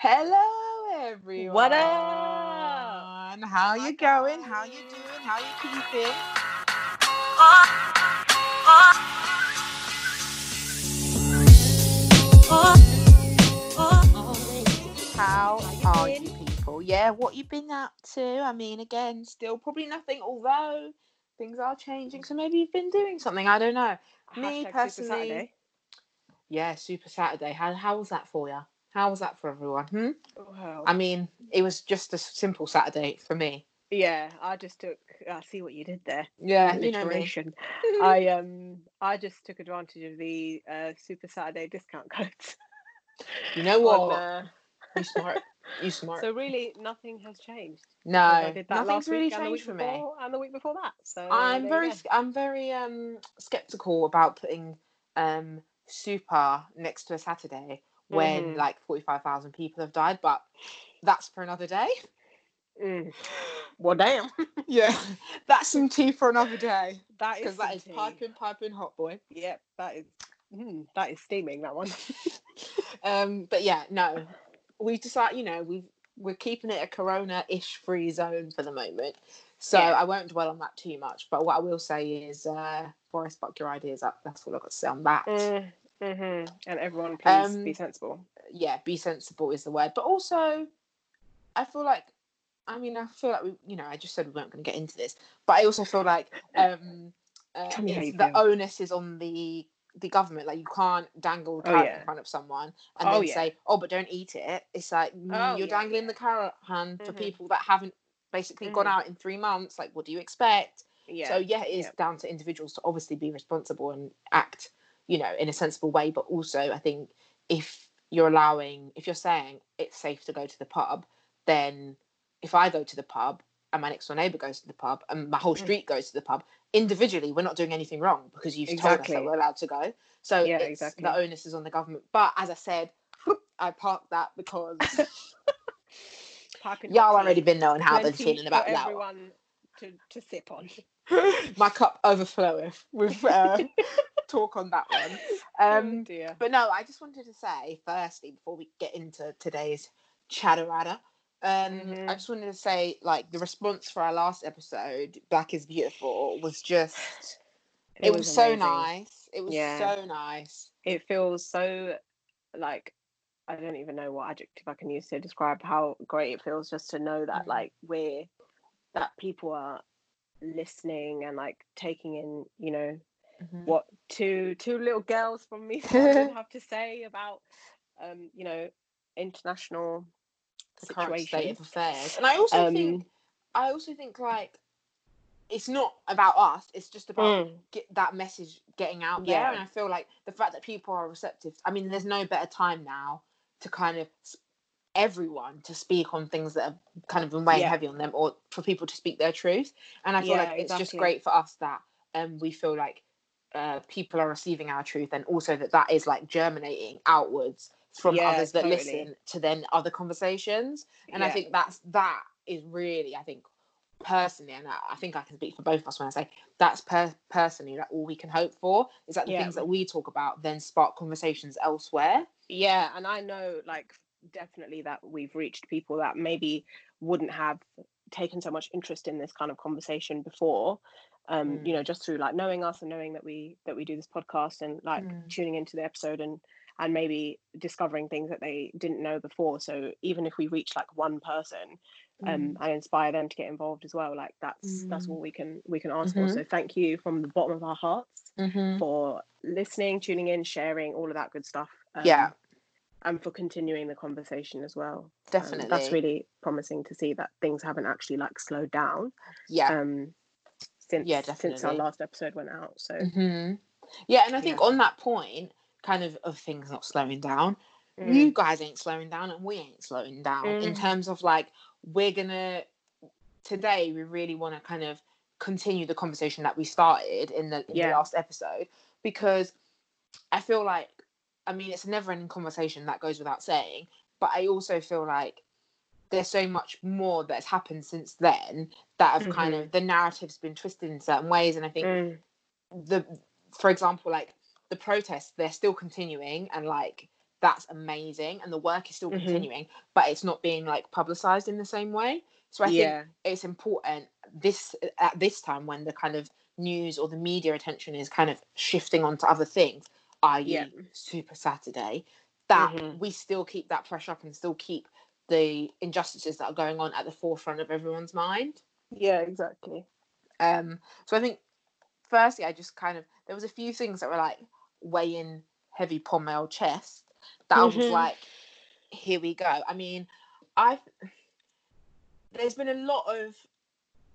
Hello, everyone. What up? How you going? How you doing? How you keeping? How are you people? Yeah, what you been up to? I mean, again, still probably nothing, although things are changing. So maybe you've been doing something. I don't know. Me Hashtag personally- Saturday. Yeah, Super Saturday. How how was that for you? How was that for everyone? Hmm? Wow. I mean, it was just a simple Saturday for me. yeah, I just took. I see what you did there. Yeah, you know me. Alliteration. I um, I just took advantage of the uh, Super Saturday discount codes. You know on, what? uh, You smart. You smart. so really, nothing has changed. no, I did that nothing's really week and the changed for me. and the week before that. So I'm very, I'm very um skeptical about putting um super next to a Saturday when Mhm. like forty five thousand people have died, but that's for another day. Mm. Well, damn. Yeah, that's some tea for another day That is because that tea. piping, piping hot, boy. Yep, that is. Mm, that is steaming. That one. Um, but yeah, no, we decided, you know, we we're keeping it a corona-ish free zone for the moment. So Yeah. I won't dwell on that too much. But what I will say is, uh, Boris, buck your ideas up. That's all I've got to say on that. Mm, mhm. And everyone, please be Um, sensible. Yeah, be sensible is the word. But also, I feel like, I mean, I feel like we, you know, I just said we weren't going to get into this, but I also feel like um, uh, Tell me how it's- you the feel. onus is on the the government. Like you can't dangle the Oh, carrot yeah. in front of someone and Oh, then yeah. say, "Oh, but don't eat it." It's like mm, Oh, you're yeah, dangling the carrot hand for Mhm. people that haven't basically gone Mhm. out in three months. Like, what do you expect? Yeah. So yeah, it is down to individuals to obviously be responsible and act, you know, in a sensible way. But also, I think if you're allowing, if you're saying it's safe to go to the pub, then if I go to the pub and my next door neighbour goes to the pub and my whole Mm. street goes to the pub, individually we're not doing anything wrong because you've told us that we're allowed to go. So Yeah, exactly. the onus is on the government. But as I said, I parked that because Piping y'all already been knowing how they're feeling about that. everyone to, to sip on. my cup overfloweth with uh, talk on that one. oh Um, dear. but no, I just wanted to say, firstly, before we get into today's chatterada, um, Mhm. I just wanted to say, like, the response for our last episode, Black is Beautiful, was just, it, was, so nice. It was Yeah. so nice. It feels so like I don't even know what adjective I can use to describe how great it feels just to know that Mhm. like we're that people are listening and like taking in, you know, Mhm. what two two little girls from me have to say about um, you know, international The current state situations. of affairs. And I also Um, think, I also think, like, it's not about us, it's just about Mm. get that message getting out there Yeah. and i feel like the fact that people are receptive i mean there's no better time now to kind of everyone to speak on things that have kind of been weighing Yeah. heavy on them or for people to speak their truth and i feel Yeah, like it's just great for us that um we feel like uh people are receiving our truth and also that that is like germinating outwards from Yeah, others that totally. listen to then other conversations and i think that's that is really i think personally and I, I think i can speak for both of us when i say that's per- personally like all we can hope for is that the Yeah. things that we talk about then spark conversations elsewhere Yeah, and I know like definitely that we've reached people that maybe wouldn't have taken so much interest in this kind of conversation before. Um, you Mm. know, just through like knowing us and knowing that we that we do this podcast and like Mm. tuning into the episode and and maybe discovering things that they didn't know before. So even if we reach like one person um and inspire them to get involved as well, like that's that's Mm. all we can we can ask Mhm. for. So thank you from the bottom of our hearts Mhm. for listening, tuning in, sharing, all of that good stuff. Um, Yeah. And for continuing the conversation as well. Um, Definitely. that's really promising to see that things haven't actually like slowed down yeah um since Yeah, since our last episode went out. So hmm yeah and i think Yeah. on that point kind of of things not slowing down mm, you guys ain't slowing down and we ain't slowing down in Mm. terms of like we're gonna today we really want to kind of continue the conversation that we started in the, in the last episode because i feel like i mean it's a never ending conversation that goes without saying but i also feel like there's so much more that's happened since then that have kind of the narrative's been twisted in certain ways and i think mm, the for example like the protests they're still continuing and like that's amazing and the work is still Mhm. continuing but it's not being like publicized in the same way so i yeah. think it's important this at this time when the kind of news or the media attention is kind of shifting onto other things i.e Yeah. super saturday that Mhm. we still keep that pressure up and still keep the injustices that are going on at the forefront of everyone's mind Yeah, exactly. um, so I think, firstly, I just kind of there was a few things that were like weighing heavy old chest that I was Mhm. like, here we go. I mean, I there's been a lot of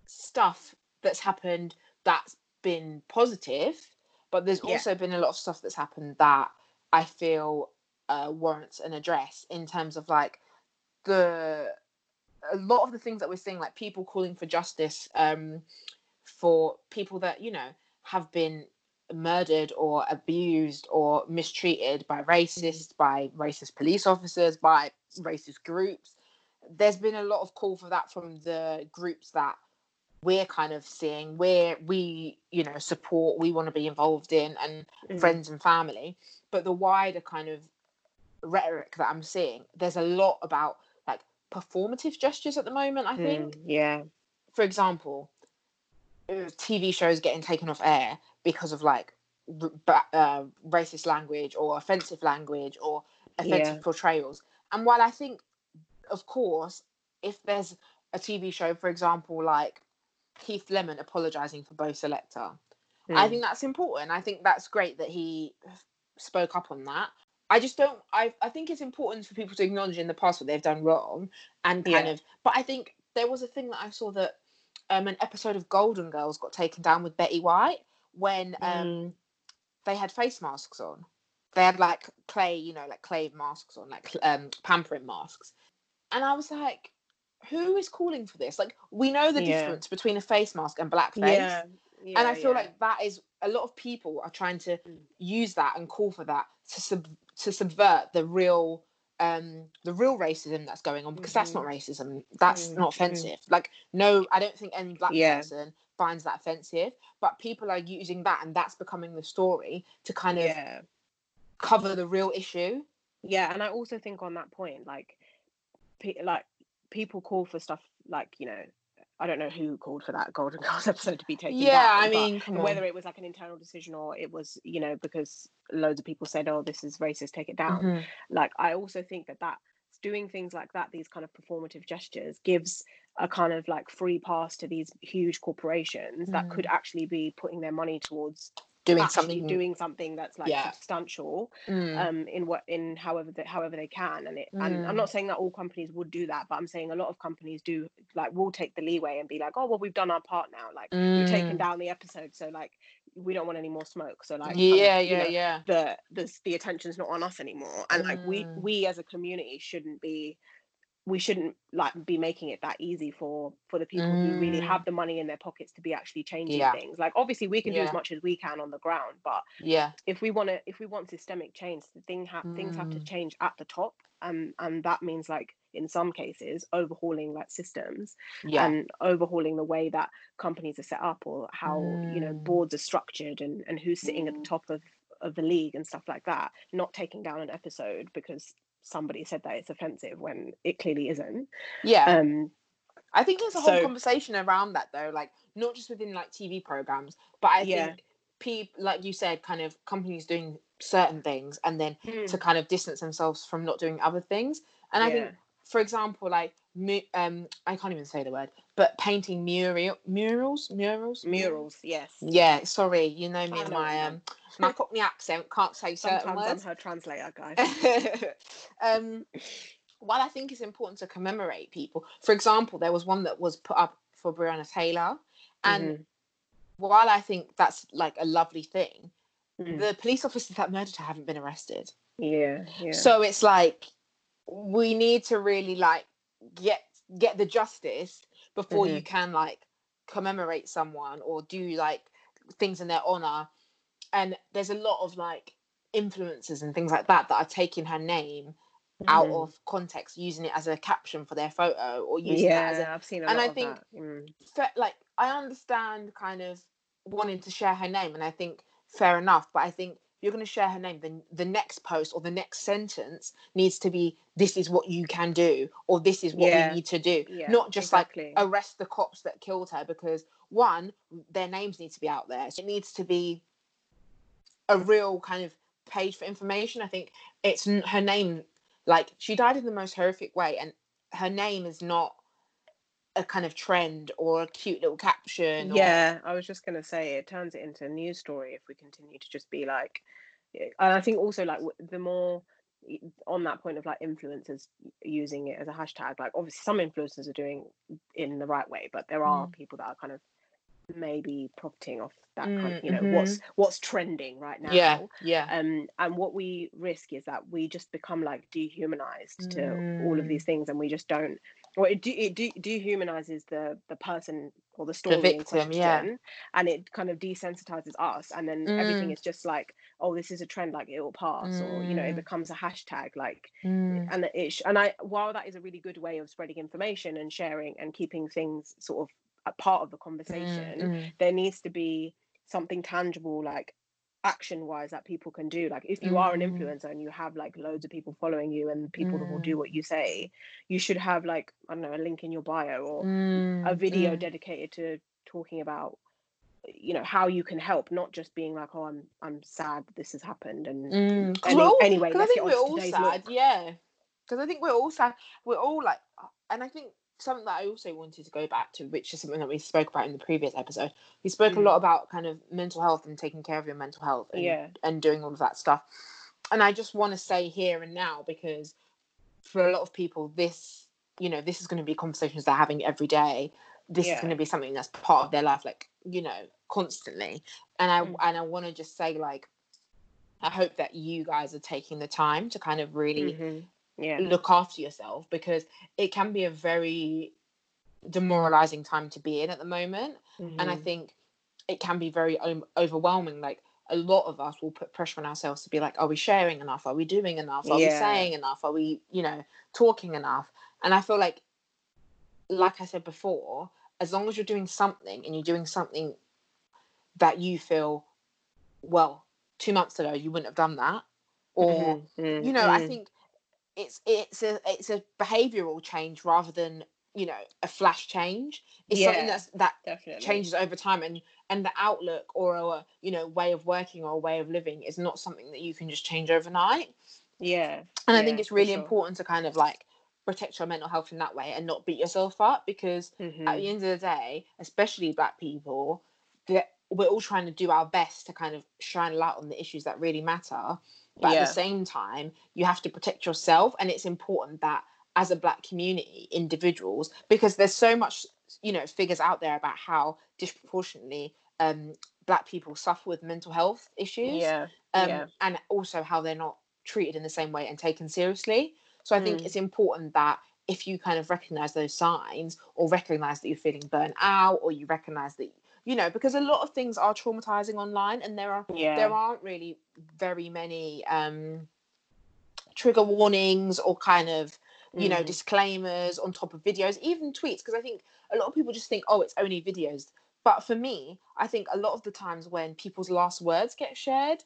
stuff that's happened that's been positive, but there's Yeah. also been a lot of stuff that's happened that I feel uh, warrants an address in terms of like the a lot of the things that we're seeing, like people calling for justice um, for people that you know have been murdered or abused or mistreated by racists, by racist police officers, by racist groups. There's been a lot of call for that from the groups that we're kind of seeing, where we you know support, we want to be involved in, and Mhm. friends and family. But the wider kind of rhetoric that I'm seeing, there's a lot about like performative gestures at the moment. I think, Mm, yeah. for example, uh, TV shows getting taken off air because of like uh, racist language or offensive language or offensive Yeah. portrayals. And while I think, of course, if there's a TV show, for example, like Keith Lemon apologizing for Bo' Selecta, I Mm. think that's important. I think that's great that he spoke up on that. I just don't. I I think it's important for people to acknowledge in the past what they've done wrong and kind Yeah. of. But I think there was a thing that I saw that um, an episode of Golden Girls got taken down with Betty White when um, Mm. they had face masks on. They had like clay, you know, like clay masks on, like um, pampering masks. And I was like, who is calling for this? Like, we know the Yeah. difference between a face mask and blackface Yeah. yeah. and I feel like that is a lot of people are trying to Mm. use that and call for that to sub to subvert the real um the real racism that's going on because that's not racism that's Mm, not offensive like no i don't think any black person finds that offensive but people are using that and that's becoming the story to kind of cover the real issue Yeah, and I also think on that point, like, pe- like people call for stuff like you know, I don't know who called for that Golden Girls episode to be taken yeah down. i mean whether it was like an internal decision or it was you know because loads of people said, "Oh, this is racist, take it down." Mhm. Like, I also think that that doing things like that, these kind of performative gestures, gives a kind of like free pass to these huge corporations that could actually be putting their money towards doing something doing something that's like Yeah. substantial Mm, um in what in however they however they can and it and i'm Mm. not saying that all companies would do that but i'm saying a lot of companies do like will take the leeway and be like oh well we've done our part now like we've taken mm. down the episode so like we don't want any more smoke so like kind of, yeah you yeah know, yeah the the the attention's not on us anymore and like we Mm. we as a community shouldn't be we shouldn't like be making it that easy for for the people who really Mm. have the money in their pockets to be actually changing Yeah. things like obviously we can do as much as we can on the ground but yeah if we want to if we want systemic change the thing ha- things have to Mm. change at the top and and that means like in some cases overhauling like systems yeah and overhauling the way that companies are set up or how you know Mm. boards are structured and and who's sitting at the Mm. top of of the league and stuff like that not taking down an episode because somebody said that it's offensive when it clearly isn't. Yeah. Um I think there's a whole So- conversation around that though, like not just within like TV programs, but I Yeah. think people, like you said, kind of companies doing certain things and then to kind of distance themselves from not doing other things. And I think, for example, like um, I can't even say the word, but painting mural murals, murals, murals yes. Yeah, sorry, you know me I and my Cockney accent can't say certain sometimes i'm her translator guys um, while I think it's important to commemorate people, for example, there was one that was put up for Breonna Taylor, and Mhm. while I think that's like a lovely thing, Mm. the police officers that murdered her haven't been arrested. yeah yeah So it's like we need to really like get get the justice before you can like commemorate someone or do like things in their honor. And there's a lot of like influencers and things like that that are taking her name out Mhm. of context, using it as a caption for their photo or using it as a yeah i've seen a and I think-. Mm. like I understand kind of wanting to share her name, and I think fair enough. But I think you're going to share her name, then the next post or the next sentence needs to be, "This is what you can do," or "This is what Yeah. we need to do." Yeah, Not just exactly. like arrest the cops that killed her because one, their names need to be out there. so It needs to be a real kind of page for information. I think it's her name. Like she died in the most horrific way, and her name is not a kind of trend or a cute little caption. or- Yeah, I was just gonna say it turns it into a news story if we continue to just be like, and I think also like the more on that point of like influencers using it as a hashtag, like obviously some influencers are doing in the right way, but there are Mm. people that are kind of maybe profiting off that kind Mm, of you know mhm. what's what's trending right now. yeah, yeah, Um, and what we risk is that we just become like dehumanized to all of Mm. these things, and we just don't. Well, it, de- it de- dehumanizes the the person or the story in victim, yeah. question, and it kind of desensitizes us, and then everything Mm. is just like, oh, this is a trend, like it will pass, or you know, it Mm. becomes a hashtag, like, Mm. and it. Sh- and I, while that is a really good way of spreading information and sharing and keeping things sort of part of the conversation, Mm, there needs to be something tangible like action wise that people can do like if you are an Mm. influencer and you have like loads of people following you and people that will Mm. do what you say you should have like i don't know a link in your bio or mm, a video mm. dedicated to talking about you know how you can help not just being like oh i'm i'm sad this has happened and Mm, any- we're all- anyway I think we're all sad, look. yeah. Because I think we're all sad. We're all like, uh, and I think something that I also wanted to go back to, which is something that we spoke about in the previous episode. We spoke a Mm. lot about kind of mental health and taking care of your mental health, and, Yeah. and doing all of that stuff. And I just want to say here and now because for a lot of people, this, you know, this is going to be conversations they're having every day. This is going to be something that's part of their life, like you know, constantly. And I Mm. and I want to just say like. I hope that you guys are taking the time to kind of really Mhm. Yeah look after yourself because it can be a very demoralizing time to be in at the moment. And I Mhm. think it can be very o- overwhelming. Like a lot of us will put pressure on ourselves to be like, are we sharing enough? Are we doing enough? Are we saying enough? Are we, you know, talking enough? And I feel like, like I said before, as long as you're doing something and you're doing something that you feel, well, two months ago you wouldn't have done that, or Mhm. Mm, you know i mm. think it's it's a it's a behavioral change rather than you know a flash change it's something Yeah, that's that definitely changes over time and and the outlook or a you know way of working or a way of living is not something that you can just change overnight yeah and i think it's really sure. important to kind of like protect your mental health in that way and not beat yourself up because at Mhm. the end of the day especially black people that we're all trying to do our best to kind of shine a light on the issues that really matter but at the same time you have to protect yourself and it's important that as a black community individuals because there's so much you know figures out there about how disproportionately um black people suffer with mental health issues yeah um, yeah. and also how they're not treated in the same way and taken seriously. So I think Mm. it's important that if you kind of recognize those signs or recognize that you're feeling burnt out or you recognize that you know because a lot of things are traumatizing online and there are yeah there aren't really very many um trigger warnings or kind of you know Mhm. disclaimers on top of videos even tweets because i think a lot of people just think oh it's only videos but for me i think a lot of the times when people's last words get shared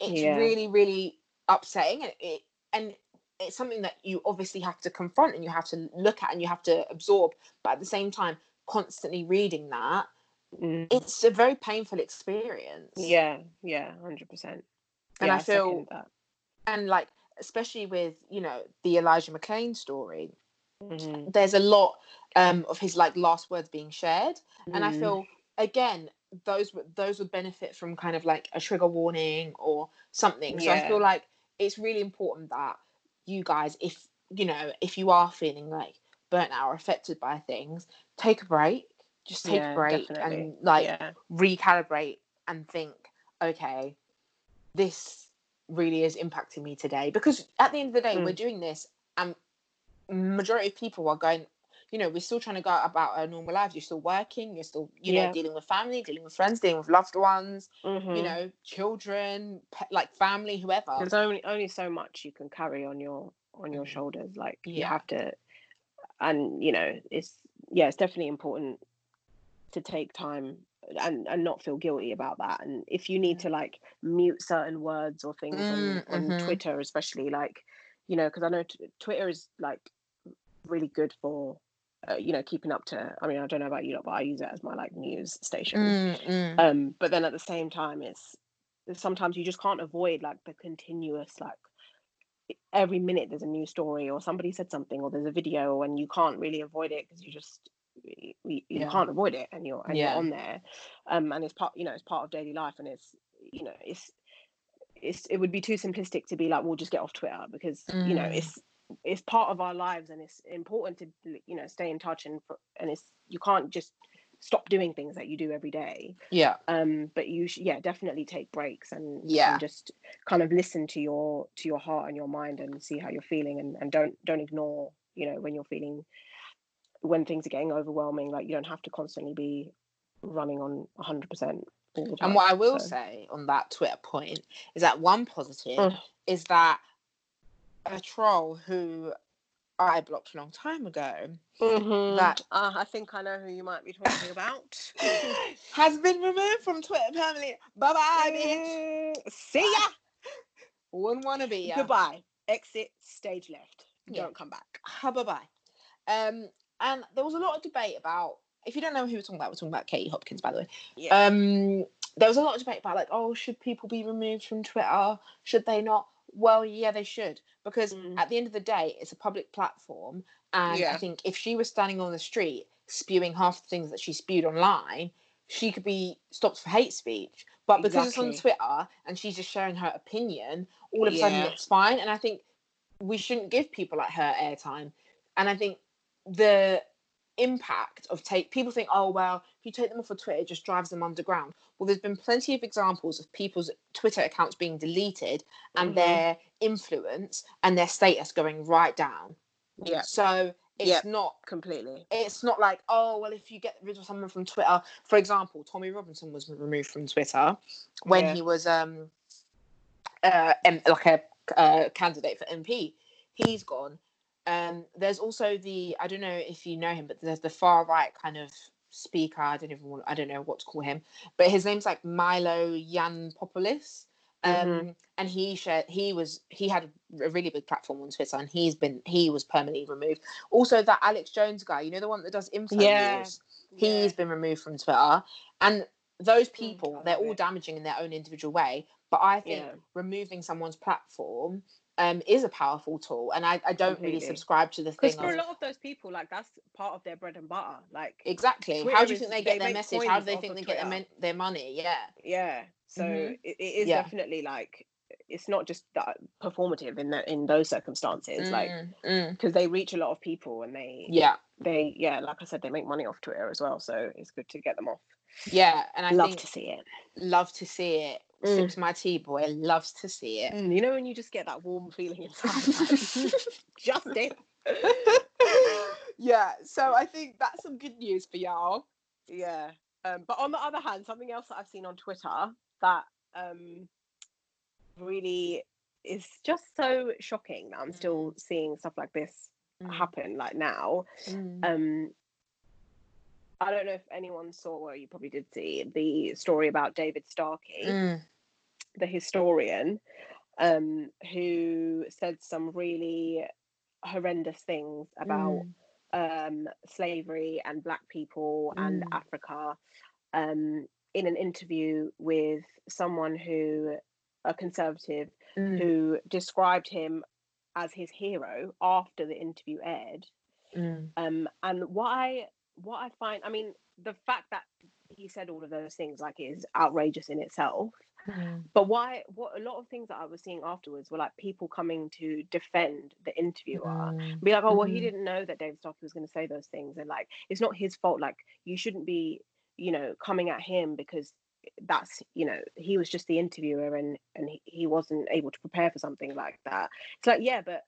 it's Yeah. really really upsetting and it and it's something that you obviously have to confront and you have to look at and you have to absorb but at the same time constantly reading that Mm. it's a very painful experience Yeah, yeah, hundred percent. And yeah, I feel- that. and like especially with you know the elijah mcclain story Mhm. there's a lot um, of his like last words being shared and i Mm. feel again those would those would benefit from kind of like a trigger warning or something so i feel like it's really important that you guys if you know if you are feeling like burnt out or affected by things take a break just take Yeah, a break definitely. and like yeah, recalibrate and think okay this really is impacting me today because at the end of the day we're Mm. doing this and majority of people are going you know we're still trying to go about our normal lives you're still working you're still you know dealing with family dealing with friends dealing with loved ones you Mhm. know children pe- like family whoever there's only only so much you can carry on your on your Mhm. shoulders. Like you have to, and you know, it's yeah, it's definitely important to take time and and not feel guilty about that and if you need to like mute certain words or things on, mm-hmm. twitter especially like you know because i know t- twitter is like really good for uh, you know keeping up to i mean i don't know about you lot, but i use it as my like news station Mm, mm. um but then at the same time it's sometimes you just can't avoid like the continuous like every minute there's a new story or somebody said something or there's a video and you can't really avoid it because you just y- y- you, Yeah. can't avoid it and you're and Yeah. you're on there um and it's part you know it's part of daily life and it's you know it's it's it would be too simplistic to be like we'll just get off twitter because you know Mm. it's it's part of our lives and it's important to you know stay in touch and for, and it's you can't just stop doing things that you do every day yeah um but you should yeah definitely take breaks and Yeah. and just kind of listen to your to your heart and your mind and see how you're feeling and, and don't don't ignore you know when you're feeling when things are getting overwhelming like you don't have to constantly be running on 100% all the time And what I will so- say on that Twitter point is that one positive Mm. is that a troll who I blocked a long time ago That- uh, i think i know who you might be talking about has been removed from Twitter permanently. Bye bye, bitch. Mm, see ya Wouldn't want to be ya. goodbye exit stage left Yeah. don't come back Ha, bye bye. Um, and there was a lot of debate about. If you don't know who we're talking about, we're talking about Katie Hopkins, by the way. yeah Um, there was a lot of debate about like, oh, should people be removed from Twitter? Should they not? Well, yeah, they should because Mm. at the end of the day, it's a public platform, and I think if she was standing on the street spewing half the things that she spewed online, she could be stopped for hate speech. But because it's on Twitter and she's just sharing her opinion, all of a sudden it's fine. And I think we shouldn't give people like her airtime. And I think the impact of take people think, oh well, if you take them off of Twitter, it just drives them underground. Well, there's been plenty of examples of people's Twitter accounts being deleted and Mhm. their influence and their status going right down. yeah So it's Yeah. not completely it's not like oh well if you get rid of someone from twitter for example tommy robinson was removed from twitter when Yeah. he was um uh M- like a uh, candidate for mp he's gone um there's also the i don't know if you know him but there's the far right kind of speaker i don't even want i don't know what to call him but his name's like milo Yiannopoulos. um Mhm. and he shared he was he had a really big platform on twitter and he's been he was permanently removed also that alex jones guy you know the one that does info Yeah. news he's been removed from twitter and those Mm, people they're all it. damaging in their own individual way but i think Yeah. removing someone's platform um is a powerful tool and i, I don't really subscribe to the thing. Because for of a lot of those people, like that's part of their bread and butter. Like, exactly how do you think they they get their message how do they think they get their, Twitter. mon- their money yeah yeah. So Mhm. it, it is Yeah. definitely like it's not just that performative in that in those circumstances. Like, Mm, mm. because they reach a lot of people and they yeah they yeah, like I said, they make money off Twitter as well. So it's good to get them off. yeah and i Love to see it. love to see it Mm. sips my tea boy loves to see it Mm, you know when you just get that warm feeling inside, just it. yeah, so I think that's some good news for y'all. Yeah. Um, but on the other hand, something else that I've seen on Twitter that um, really is just so shocking that I'm still seeing stuff like this happen like now. Mm. Um, I don't know if anyone saw, well, you probably did see the story about David Starkey, Mm. the historian, um, who said some really horrendous things about Mm. um, slavery and black people and Mm. Africa um, in an interview with someone who, a conservative, Mm. who described him as his hero after the interview aired. Mm. Um, and what I what I find, I mean, the fact that he said all of those things like is outrageous in itself. Mm. But why? What a lot of things that I was seeing afterwards were like people coming to defend the interviewer Mm. be like, oh well, he Mhm. didn't know that David Starkey was going to say those things, and like, it's not his fault. Like, you shouldn't be, you know, coming at him because that's, you know, he was just the interviewer and and he, he wasn't able to prepare for something like that. It's like, yeah, but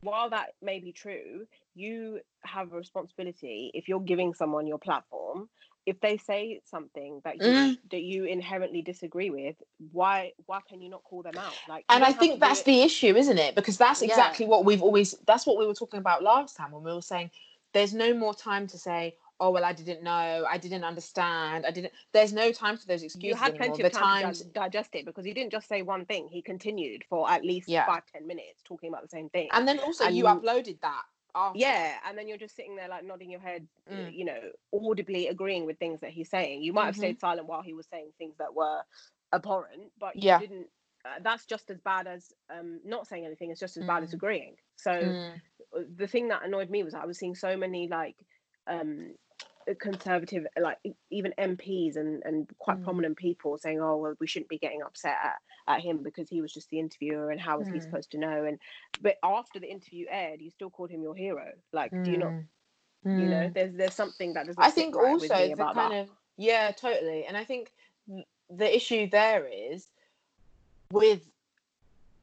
while that may be true, you have a responsibility if you're giving someone your platform. If they say something that you Mm. that you inherently disagree with, why why can you not call them out? Like, And I don't have to think that's the issue, isn't it? Because that's Yeah. exactly what we've always that's what we were talking about last time when we were saying there's no more time to say, oh well, I didn't know, I didn't understand, I didn't. There's no time for those excuses you had anymore. plenty The of time times, to digest it because he didn't just say one thing. He continued for at least Yeah. five, ten minutes talking about the same thing. and then also and you you- uploaded that. After. yeah, and then you're just sitting there like nodding your head, Mm. you know, audibly agreeing with things that he's saying. You might have Mhm. stayed silent while he was saying things that were abhorrent, but you Yeah. didn't. Uh, that's just as bad as um, not saying anything. It's just as bad as Mm. agreeing. So Mm. uh, the thing that annoyed me was I was seeing so many like um conservative like even MPs and and quite Mm. prominent people saying oh well we shouldn't be getting upset at, at him because he was just the interviewer and how was he Mm. supposed to know and but after the interview aired you still called him your hero like do you not Mm. you know Mm. there's there's something that doesn't I think right also the about kind that. of yeah, totally. And I think the issue there is with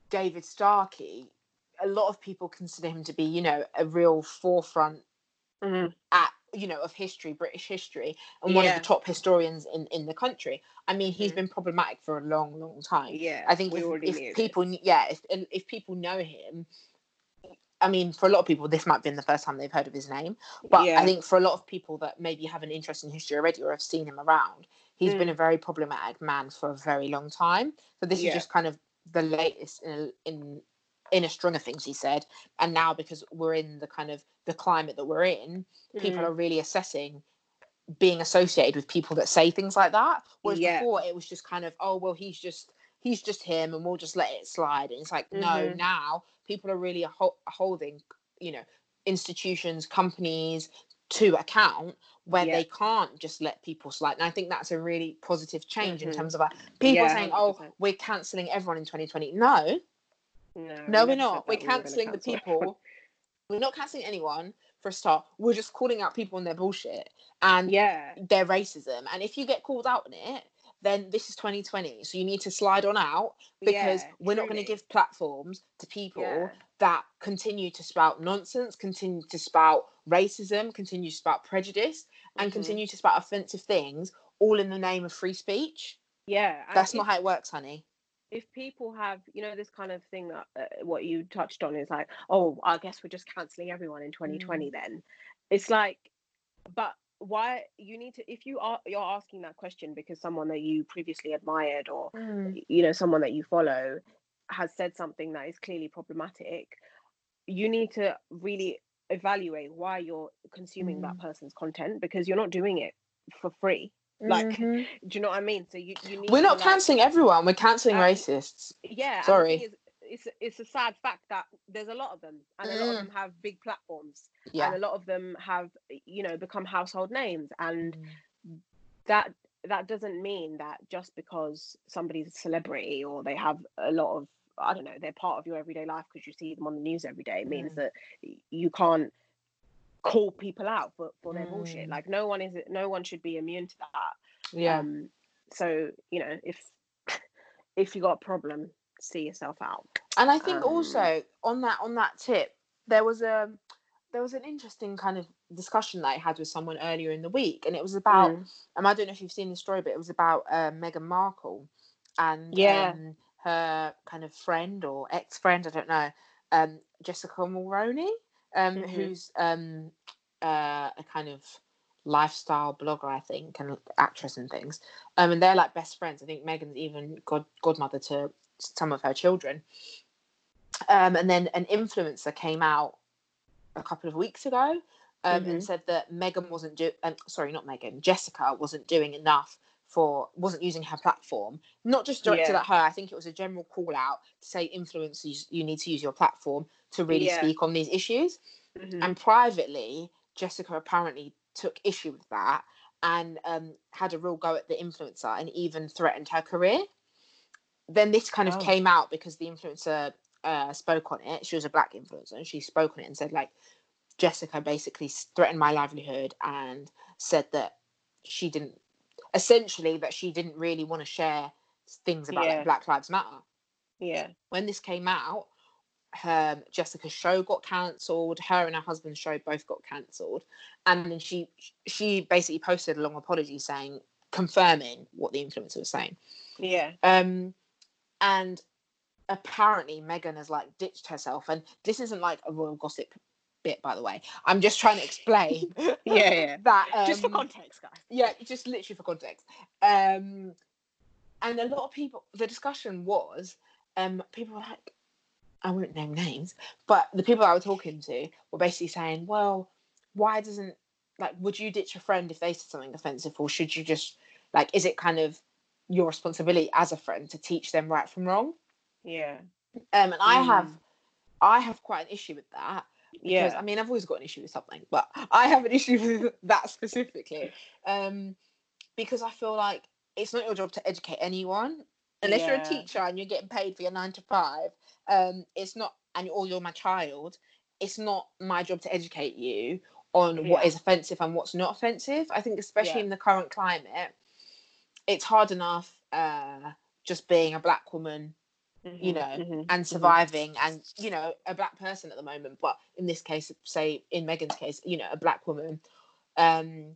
David Starkey. A lot of people consider him to be, you know, a real forefront Mhm. at you know of history, British history, and one of the top historians in in the country. I mean, he's Mhm. been problematic for a long, long time. yeah I think we if, already if people, kn- yeah, if if people know him, I mean, for a lot of people, this might have been the first time they've heard of his name. But yeah I think for a lot of people that maybe have an interest in history already or have seen him around, he's been Mm. a very problematic man for a very long time. So this Yeah. is just kind of the latest in in in a string of things he said. And now because we're in the kind of the climate that we're in, people Mhm. are really assessing being associated with people that say things like that. Whereas Yeah. before it was just kind of, oh well, he's just he's just him, and we'll just let it slide. And it's like, no, Mhm. now people are really ho- holding, you know, institutions, companies to account where Yeah. they can't just let people slide. And I think that's a really positive change in Mhm. terms of people Yeah, saying, oh, 100%. we're cancelling everyone in 2020. No, no, no, we we're not. We're that we were gonna cancelling the cancel everyone. people. We're not cancelling anyone for a start. We're just calling out people on their bullshit and yeah their racism. And if you get called out on it, then this is 2020. So you need to slide on out because yeah, we're not going to give platforms to people yeah that continue to spout nonsense, continue to spout racism, continue to spout prejudice, and Mhm. continue to spout offensive things, all in the name of free speech. yeah That's not how it works, honey. If people have you know this kind of thing that uh, what you touched on is like oh i guess we're just canceling everyone in 2020 then. It's like but why you need to if you are you're asking that question because someone that you previously admired or you know someone that you follow has said something that is clearly problematic you need to really evaluate why you're consuming that Mm. person's content because you're not doing it for free like Mhm. do you know what i mean so you, you need we're to, not like, cancelling everyone. We're cancelling Um, racists. yeah Sorry. it's it's a sad fact that there's a lot of them and a lot of Mm. them have big platforms Yeah. and a lot of them have you know become household names and Mm. that that doesn't mean that just because somebody's a celebrity or they have a lot of i don't know they're part of your everyday life because you see them on the news every day means Mm. that you can't call people out for, for their bullshit Mm. like no one is no one should be immune to that Yeah. um so you know if if you got a problem see yourself out and I think um, also on that on that tip, there was a there was an interesting kind of discussion that I had with someone earlier in the week, and it was about Mm. um, I don't know if you've seen the story, but it was about uh, Meghan Markle and Yeah. um, her kind of friend or ex friend, I don't know, um, Jessica Mulroney, um, Mhm. who's um, uh, a kind of lifestyle blogger, I think, and actress and things. Um, and they're like best friends. I think Meghan's even god godmother to some of her children. Um, and then an influencer came out a couple of weeks ago um, Mhm. and said that Meghan wasn't do um, sorry, not Meghan, Jessica wasn't doing enough for wasn't using her platform, not just directed Yeah. at her. I think it was a general call out to say influencers you need to use your platform to really Yeah. speak on these issues. Mhm. And privately, Jessica apparently took issue with that and um, had a real go at the influencer and even threatened her career. Then this kind of Oh. came out because the influencer uh, spoke on it. She was a black influencer and she spoke on it and said, like, Jessica basically threatened my livelihood and said that she didn't, essentially, that she didn't really want to share things about Yeah. like Black Lives Matter yeah when this came out, her Jessica's show got cancelled. Her and her husband's show both got cancelled, and then she she basically posted a long apology saying confirming what the influencer was saying. yeah Um, and apparently Meghan has like ditched herself, and this isn't like a royal gossip bit, by the way. I'm just trying to explain. Yeah, yeah. that just for um, context, guys. yeah, just literally for context. Um, and a lot of people, the discussion was, um, people were like, I won't name names, but the people I was talking to were basically saying, well, why doesn't like would you ditch a friend if they said something offensive, or should you just like is it kind of your responsibility as a friend to teach them right from wrong? Yeah, Um, and I have, Mm. I have quite an issue with that because yeah, I mean I've always got an issue with something, but I have an issue with that specifically, um, because I feel like it's not your job to educate anyone unless you're a teacher and you're getting paid for your nine to five. Um, it's not, and or you're my child. It's not my job to educate you on what Yeah. is offensive and what's not offensive. I think especially Yeah. in the current climate, it's hard enough uh, just being a black woman you Mhm, know, mhm, and mhm. surviving and you know a black person at the moment but in this case say in meghan's case you know a black woman um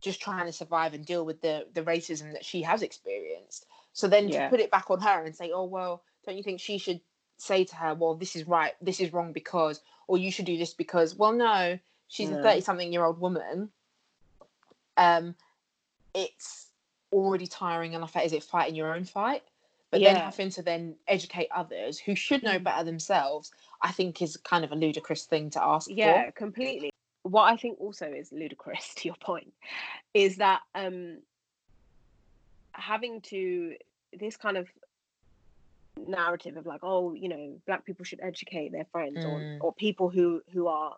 just trying to survive and deal with the the racism that she has experienced so then Yeah. to put it back on her and say oh well don't you think she should say to her well this is right this is wrong because or you should do this because well no she's a 30 something year old woman um it's already tiring enough as it fighting your own fight but then having to then educate others who should know Mm. better themselves i think is kind of a ludicrous thing to ask yeah for completely what i think also is ludicrous to your point is that um having to this kind of narrative of like oh you know black people should educate their friends Mm. or or people who who are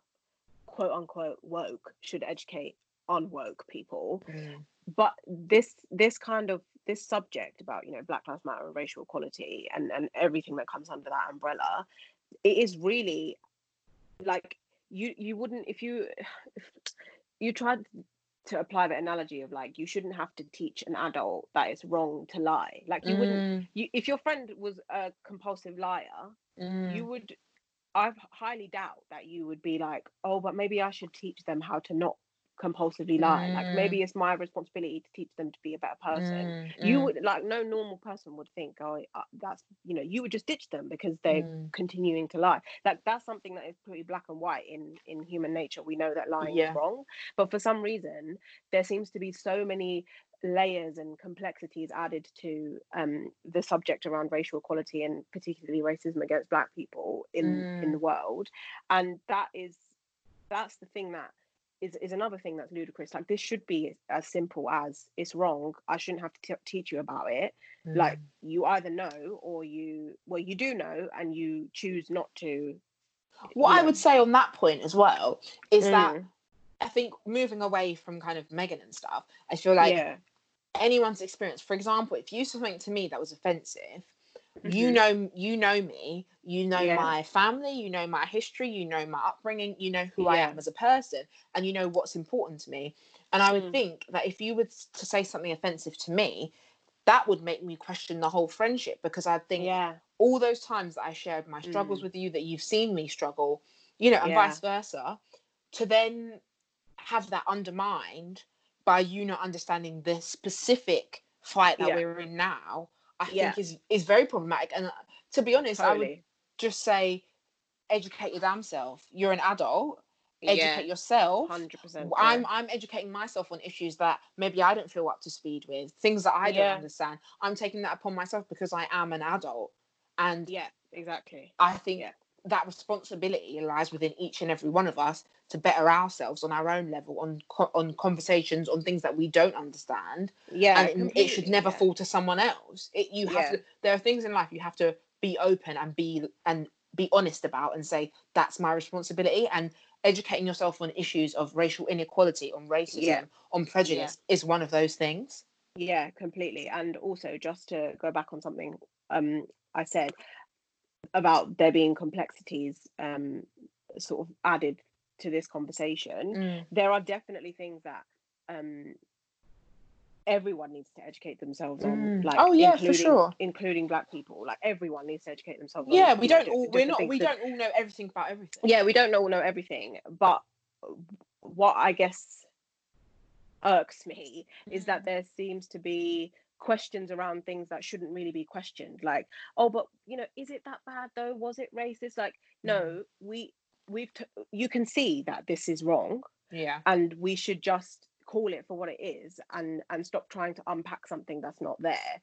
quote unquote woke should educate unwoke people Mm. but this this kind of this subject about you know black lives matter and racial equality and and everything that comes under that umbrella it is really like you you wouldn't if you if you tried to apply the analogy of like you shouldn't have to teach an adult that it's wrong to lie like you wouldn't Mm, you if your friend was a compulsive liar mm, you would i highly doubt that you would be like oh but maybe i should teach them how to not compulsively lie like Mm. maybe it's my responsibility to teach them to be a better person mm, you mm, would like no normal person would think oh that's you know you would just ditch them because they're mm. continuing to lie like that's something that is pretty black and white in in human nature we know that lying Yeah. is wrong but for some reason there seems to be so many layers and complexities added to um, the subject around racial equality and particularly racism against black people in in Mm. the world and that is that's the thing that is, is another thing that's ludicrous. Like this should be as simple as it's wrong. I shouldn't have to t- teach you about it. Like Mm. you either know or you well you do know and you choose not to what i know. would say on that point as well is that Mm, i think moving away from kind of meghan and stuff i feel like yeah. anyone's experience for example if you said something to me that was offensive you Mhm. know you know me you know Yeah. my family you know my history you know my upbringing you know who i am as a person and you know what's important to me and i would Mm. think that if you were to say something offensive to me that would make me question the whole friendship because i think yeah all those times that i shared my struggles Mm. with you that you've seen me struggle you know and Yeah. vice versa to then have that undermined by you not understanding the specific fight that Yeah. we're in now i Yeah. think is is very problematic and uh, to be honest i would just say educate your damn self you're an adult yeah educate yourself 100% I'm I'm educating myself on issues that maybe I don't feel up to speed with, things that I don't Yeah. understand. I'm taking that upon myself because I am an adult, and yeah exactly I think Yeah. That responsibility lies within each and every one of us to better ourselves on our own level, on co- on conversations, on things that we don't understand, yeah and it, it should never yeah. fall to someone else. It, you have Yeah. to. There are things in life you have to be open and be and be honest about and say that's my responsibility and educating yourself on issues of racial inequality on racism Yeah. on prejudice is one of those things Yeah, completely. And also, just to go back on something um, I said about there being complexities um, sort of added to this conversation, there are definitely things that um, everyone needs to educate themselves on. Mm. Like, Oh, yeah, for sure. including Black people. Like, everyone needs to educate themselves. on, yeah we don't di- all we're not we So- don't all know everything about everything yeah we don't know know everything but what i guess irks me is Mm. that there seems to be questions around things that shouldn't really be questioned like oh but you know is it that bad though was it racist like Mm. no we we've t- you can see that this is wrong Yeah. and we should just call it for what it is and and stop trying to unpack something that's not there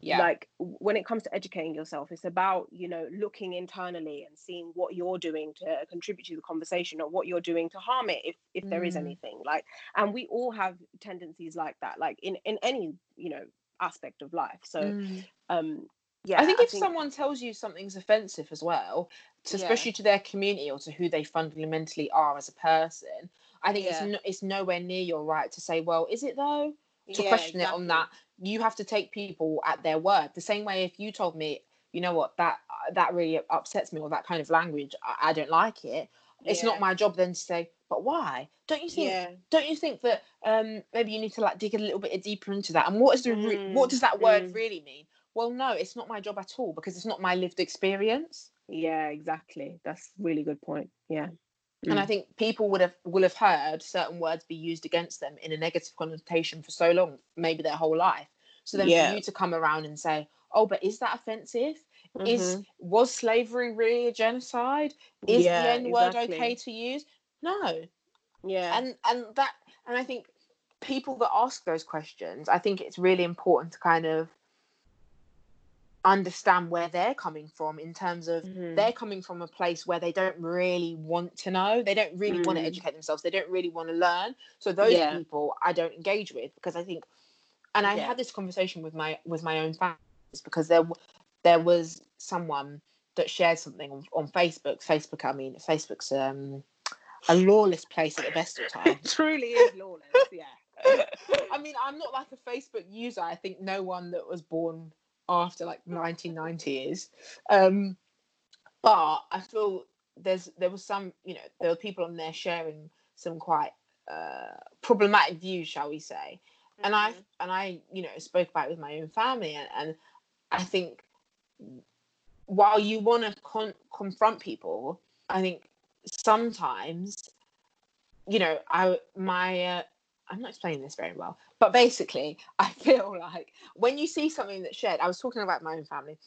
Yeah. like when it comes to educating yourself it's about you know looking internally and seeing what you're doing to contribute to the conversation or what you're doing to harm it if if there is Mm. anything like and we all have tendencies like that like in in any you know aspect of life so Mm. um yeah I think if someone tells you something's offensive as well, to, Yeah. especially to their community or to who they fundamentally are as a person, I think it's no, it's nowhere near your right to say, well, is it though? To Yeah, question it on that, you have to take people at their word. The same way if you told me, you know what, that uh, that really upsets me or that kind of language, I, I don't like it. It's not my job then to say, but why? Don't you think? yeah Don't you think that um maybe you need to like dig a little bit deeper into that? And what is the re- what Mm, does that word mm. really mean? Well, no, it's not my job at all because it's not my lived experience. yeah exactly that's really good point yeah And I Mm. think people would have will have heard certain words be used against them in a negative connotation for so long, maybe their whole life. So then Yeah. for you to come around and say, "Oh, but is that offensive? Is Mhm. was slavery really a genocide? Is Yeah, the N word exactly. okay to use?" No, yeah and and that and I think people that ask those questions, I think it's really important to kind of understand where they're coming from in terms of Mhm. they're coming from a place where they don't really want to know they don't really want to Mm. educate themselves they don't really want to learn so those Yeah. people i don't engage with because i think and i Yeah. had this conversation with my with my own family because there there was someone that shared something on, on facebook facebook i mean facebook's um a lawless place at the best of times it truly is lawless yeah I mean, I'm not like a Facebook user. I think no one that was born after like 1990 is. Um, but I feel there's there was some, you know, there were people on there sharing some quite uh, problematic views, shall we say? And I Mhm. and I, you know, spoke about it with my own family, and, and I think while you want to con- confront people, I think sometimes, you know, I my uh, I'm not explaining this very well, but basically, I feel like when you see something that's shared, I was talking about my own family,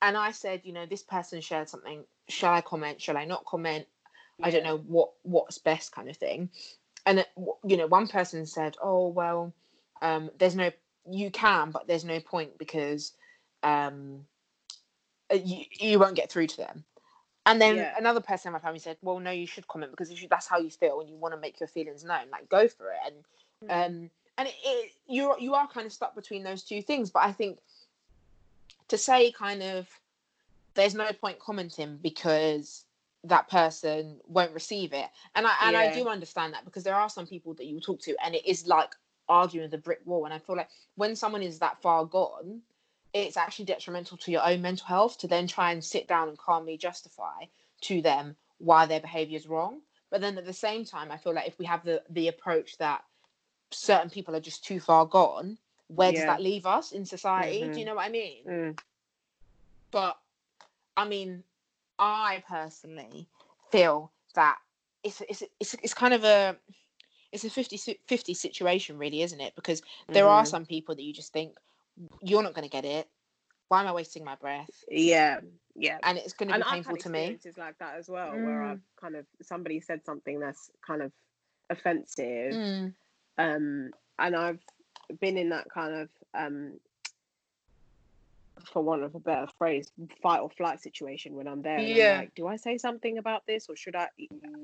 and I said, you know, this person shared something. Shall I comment? Shall I not comment? I don't know what what's best, kind of thing. And you know, one person said, "Oh well, um, there's no you can, but there's no point because um, uh, you you won't get through to them." And then Yeah. another person in my family said, "Well, no, you should comment because if you, that's how you feel and you want to make your feelings known, like go for it." And Mm. um, and it, it you you are kind of stuck between those two things. But I think to say kind of there's no point commenting because that person won't receive it, and I and I do understand that because there are some people that you talk to, and it is like arguing the brick wall. And I feel like when someone is that far gone, it's actually detrimental to your own mental health to then try and sit down and calmly justify to them why their behavior is wrong. But then at the same time, I feel like if we have the the approach that certain people are just too far gone, where does that leave us in society? Do you Mhm. know what I mean? Mm. But I mean, I personally feel that it's it's it's, it's kind of a it's a 50 50 situation really isn't it because there are Mhm. some people that you just think you're not going to get it. Why am i wasting my breath? Yeah yeah. And it's going to be and painful to me. experiences like that as well where Mm. I've kind of somebody said something that's kind of offensive Mm, um and I've been in that kind of um for want of a better phrase fight or flight situation when I'm there Yeah. I'm like do I say something about this or should I?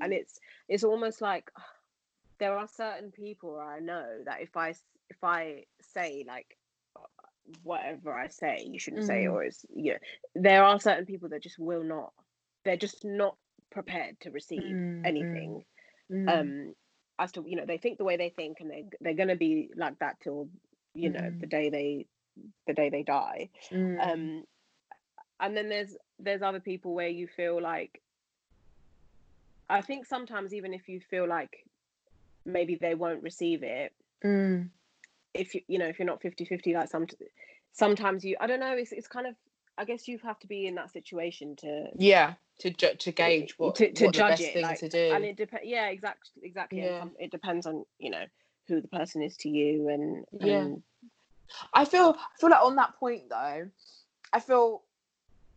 And it's it's almost like there are certain people I know that if I if I say like whatever I say you shouldn't say Mhm. or it's you know there are certain people that just will not they're just not prepared to receive Mm, mm, anything mm, um as to you know they think the way they think and they they're to be like that till you know the Mm. day they the day they die um and then there's there's other people where you feel like i think sometimes even if you feel like maybe they won't receive it mm. If you you know if you're not 50 50 like some sometimes you i don't know it's, it's kind of i guess you have to be in that situation to yeah to ju- to gauge what, to, to what judge it thing like to do and it depends yeah exactly exactly Yeah. it depends on you know who the person is to you and, Yeah. I feel I feel like on that point though, I feel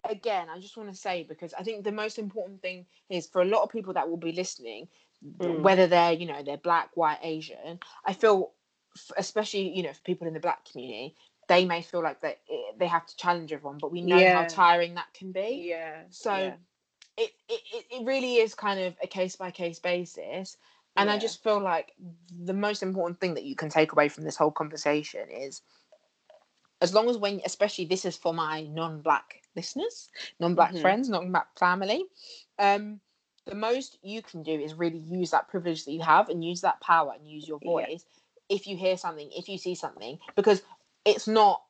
again, I just want to say because I think the most important thing is for a lot of people that will be listening, Mm. whether they're you know they're black, white, Asian. I feel, especially you know for people in the black community, they may feel like that it- they have to challenge everyone, but we know how tiring that can be. yeah So yeah. it, it it- really is kind of a case by case basis. And I just feel like the most important thing that you can take away from this whole conversation is as long as when especially this is for my non-black listeners, non-black Mhm. friends, non-black family, um, the most you can do is really use that privilege that you have and use that power and use your Yeah. If you hear something, if you see something, because it's not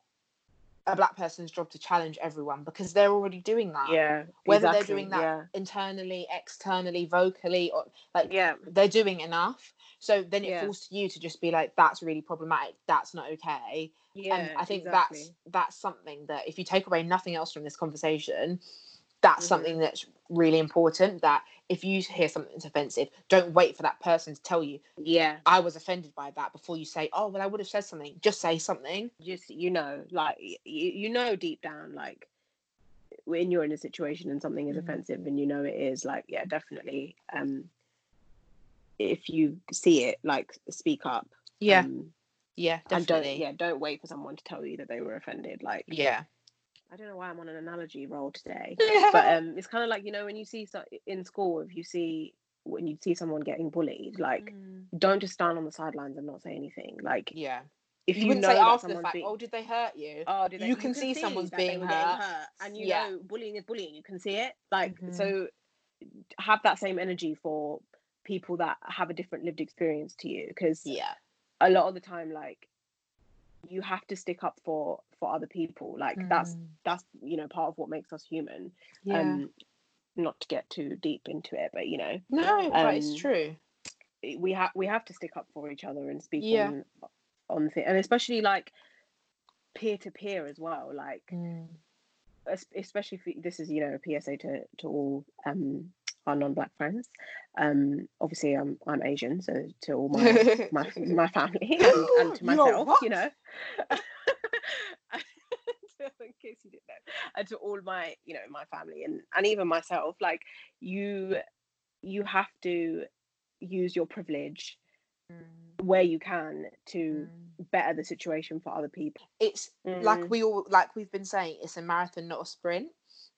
a black person's job to challenge everyone because they're already doing that yeah whether they're doing that yeah internally, externally, vocally, or like yeah they're doing enough. So then it Yeah. falls to you to just be like, that's really problematic. That's not okay. yeah and I think exactly. that's that's something that if you take away nothing else from this conversation, that's Mhm. something that's really important. That if you hear something that's offensive, don't wait for that person to tell you, yeah I was offended by that before you say, Oh, well, I would have said something. Just say something. just you know like you, you know deep down like when you're in a situation and something is Mhm. offensive and you know it is like yeah definitely um if you see it like speak up um, yeah, and don't definitely. yeah don't wait for someone to tell you that they were offended like yeah. I don't know why i'm on an analogy roll today but um it's kind of like you know when you see so in school if you see when you see someone getting bullied like Mm, don't just stand on the sidelines and not say anything like yeah. if You, you, wouldn't know say after the fact, being oh, did they hurt you? oh, did they, you can see someone's being getting hurt. and you Yeah. know bullying is bullying you can see it like Mhm. so have that same energy for people that have a different lived experience to you because Yeah. a lot of the time like you have to stick up for for other people like that's Mm, that's you know part of what makes us human yeah. um not to get too deep into it but you know no, but it's um, true. we have we have to stick up for each other and speak Yeah. on on things and especially like peer to peer as well like Mm. especially if this is you know a PSA to to all um our non-black friends um obviously I'm I'm Asian so to all my my my family and, and to myself you know in case you didn't know and to all my you know my family and and even myself like you you have to use your privilege Mm, where you can to mm. better the situation for other people It's Mm, like we all like we've been saying, it's a marathon, not a sprint.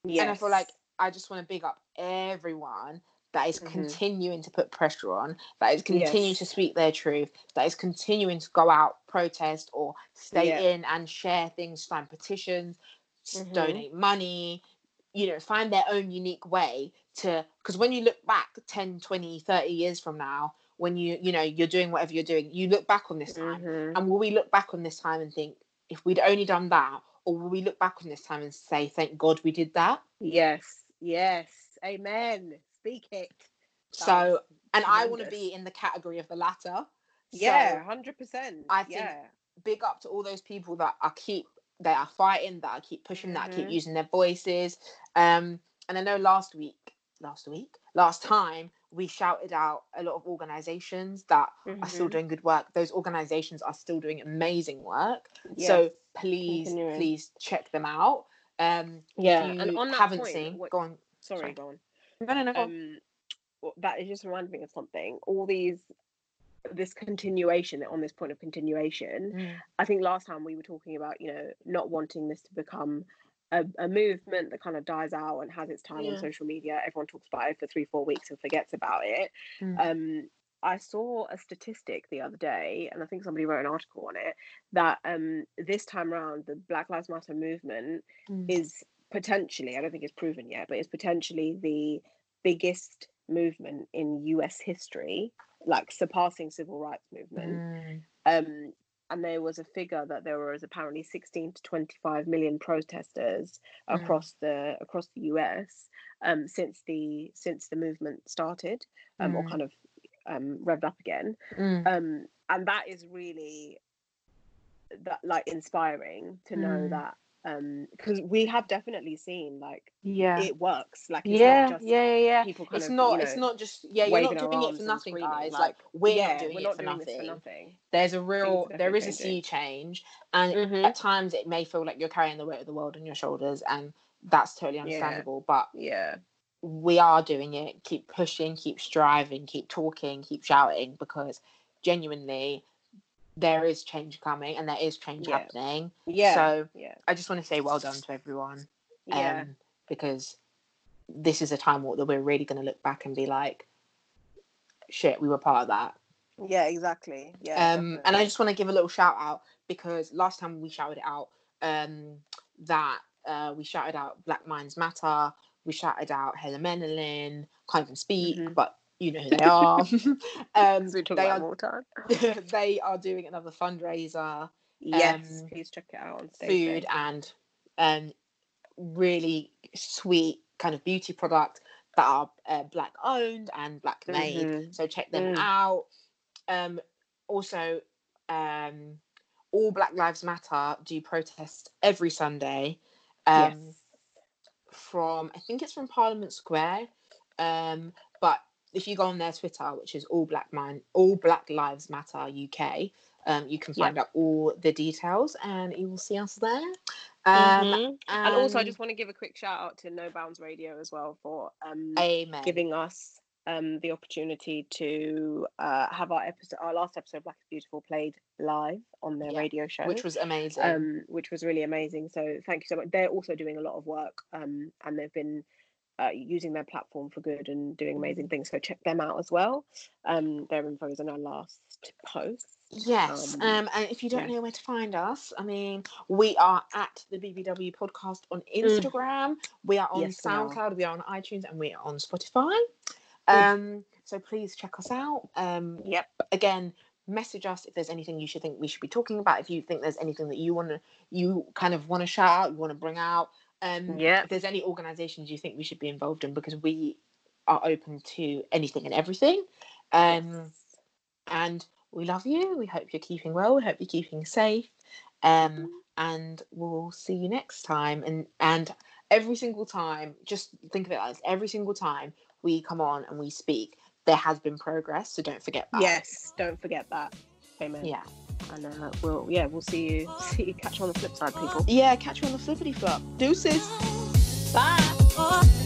And I feel like yes. I just want to big up everyone that is Mhm. continuing to put pressure on, that is continuing to speak their truth, that is continuing to go out, protest, or stay Yeah. in and share things, sign petitions, Mhm. donate money, you know, find their own unique way to. Because when you look back 10, 20, 30 years from now, when you, you know, you're doing whatever you're doing, you look back on this time Mhm. and will we look back on this time and think, if we'd only done that, or will we look back on this time and say, thank God we did that? Yes, yes, amen. Speak it. So, and I want to be in the category of the latter. Yeah, So, hundred percent. I think- yeah, big up to all those people that are keep that are fighting, that are keep pushing, that keep Mhm. using their voices. Um, and I know last week, last week, last time we shouted out a lot of organizations that are still Mhm. doing good work. Those organizations are still doing amazing work. Yes. So please, continuing. please check them out. Um, Yeah, and on that haven't point, seen, what- go on. sorry, sorry. go on. No, no, no, go. Um, well, that it just reminded me of something. All these, this continuation on this point of continuation. Mm, I think last time we were talking about, you know, not wanting this to become a, a movement that kind of dies out and has its time Yeah. on social media. Everyone talks about it for three, four weeks and forgets about it. mm, Um, I saw a statistic the other day, and I think somebody wrote an article on it that um, this time around the Black Lives Matter movement mm. is potentially, I don't think it's proven yet, but it's potentially the biggest movement in US history, like surpassing civil rights movement. Mm, Um, and there was a figure that there was apparently 16 to 25 million protesters Mm. across the across the US um, since the since the movement started um, or Mm. kind of um, revved up again. mm, Um, and that is really that like inspiring to know Mm. that because we have definitely seen like yeah. it works. Like it's yeah, not just yeah, yeah, yeah. people It's of not. you know, it's not just. Yeah, you're not doing it for nothing, guys. like, Like we're yeah, not doing we're it not for doing nothing. for nothing. There's a real. There is a changing. sea change, and Mhm. at times it may feel like you're carrying the weight of the world on your shoulders, and that's totally understandable. But Yeah. We are doing it. Keep pushing, keep striving, keep talking, keep shouting because genuinely there is change coming and there is change Yeah. happening. Yeah. So yeah. I just want to say well done to everyone. Yeah. Um, because this is a time that we're really going to look back and be like, shit, we were part of that. yeah, exactly. Yeah. um, and I just want to give a little shout out because last time we shouted it out um, that uh, we shouted out Black Minds Matter, we shouted out Helen Menelin, can't even speak, Mhm. but you know who they are. um, we talk they about are more time. they are doing another fundraiser, Yes, um, please check it out on food and um, really sweet kind of beauty product that are uh, black owned and black made. Mhm. So check them Mm. out. Um, also, um, all Black Lives Matter do protest every Sunday. Um, yes. From I think it's from Parliament Square. Um, but if you go on their Twitter, which is all Black Man, all Black Lives Matter UK, um, you can Yeah. find out all the details, and you will see us there. Um, Mhm. and also, I just want to give a quick shout out to No Bounds Radio as well for um, amen. giving us um, the opportunity to uh, have our episode, our last episode, of Black is Beautiful, played live on their Yeah, radio show, which was amazing. um, which was really amazing. So thank you so much. They're also doing a lot of work, um, and they've been uh, using their platform for good and doing amazing things. So check them out as well. Um, their info is on our last post. Yes, Um, um, and if you don't yeah. know where to find us, I mean, we are at the BBW podcast on Instagram. We are on Mm. Yes, we are. SoundCloud. We are on iTunes, and we are on Spotify. Mm. Um, so please check us out. Um, Yep. again, message us if there's anything you should think we should be talking about. If you think there's anything that you want to, you kind of want to shout out, you want to bring out. Um, Yep. If there's any organisations you think we should be involved in, because we are open to anything and everything. Um, and we love you. We hope you're keeping well. We hope you're keeping safe. Um, and we'll see you next time. And and every single time, just think of it as every single time we come on and we speak, there has been progress. So don't forget that. Yes, don't forget that. Amen. Yeah. And uh, we'll yeah, we'll see you see you catch you on the flip side, people. Yeah. Catch you on the flippity flop. Deuces. Bye.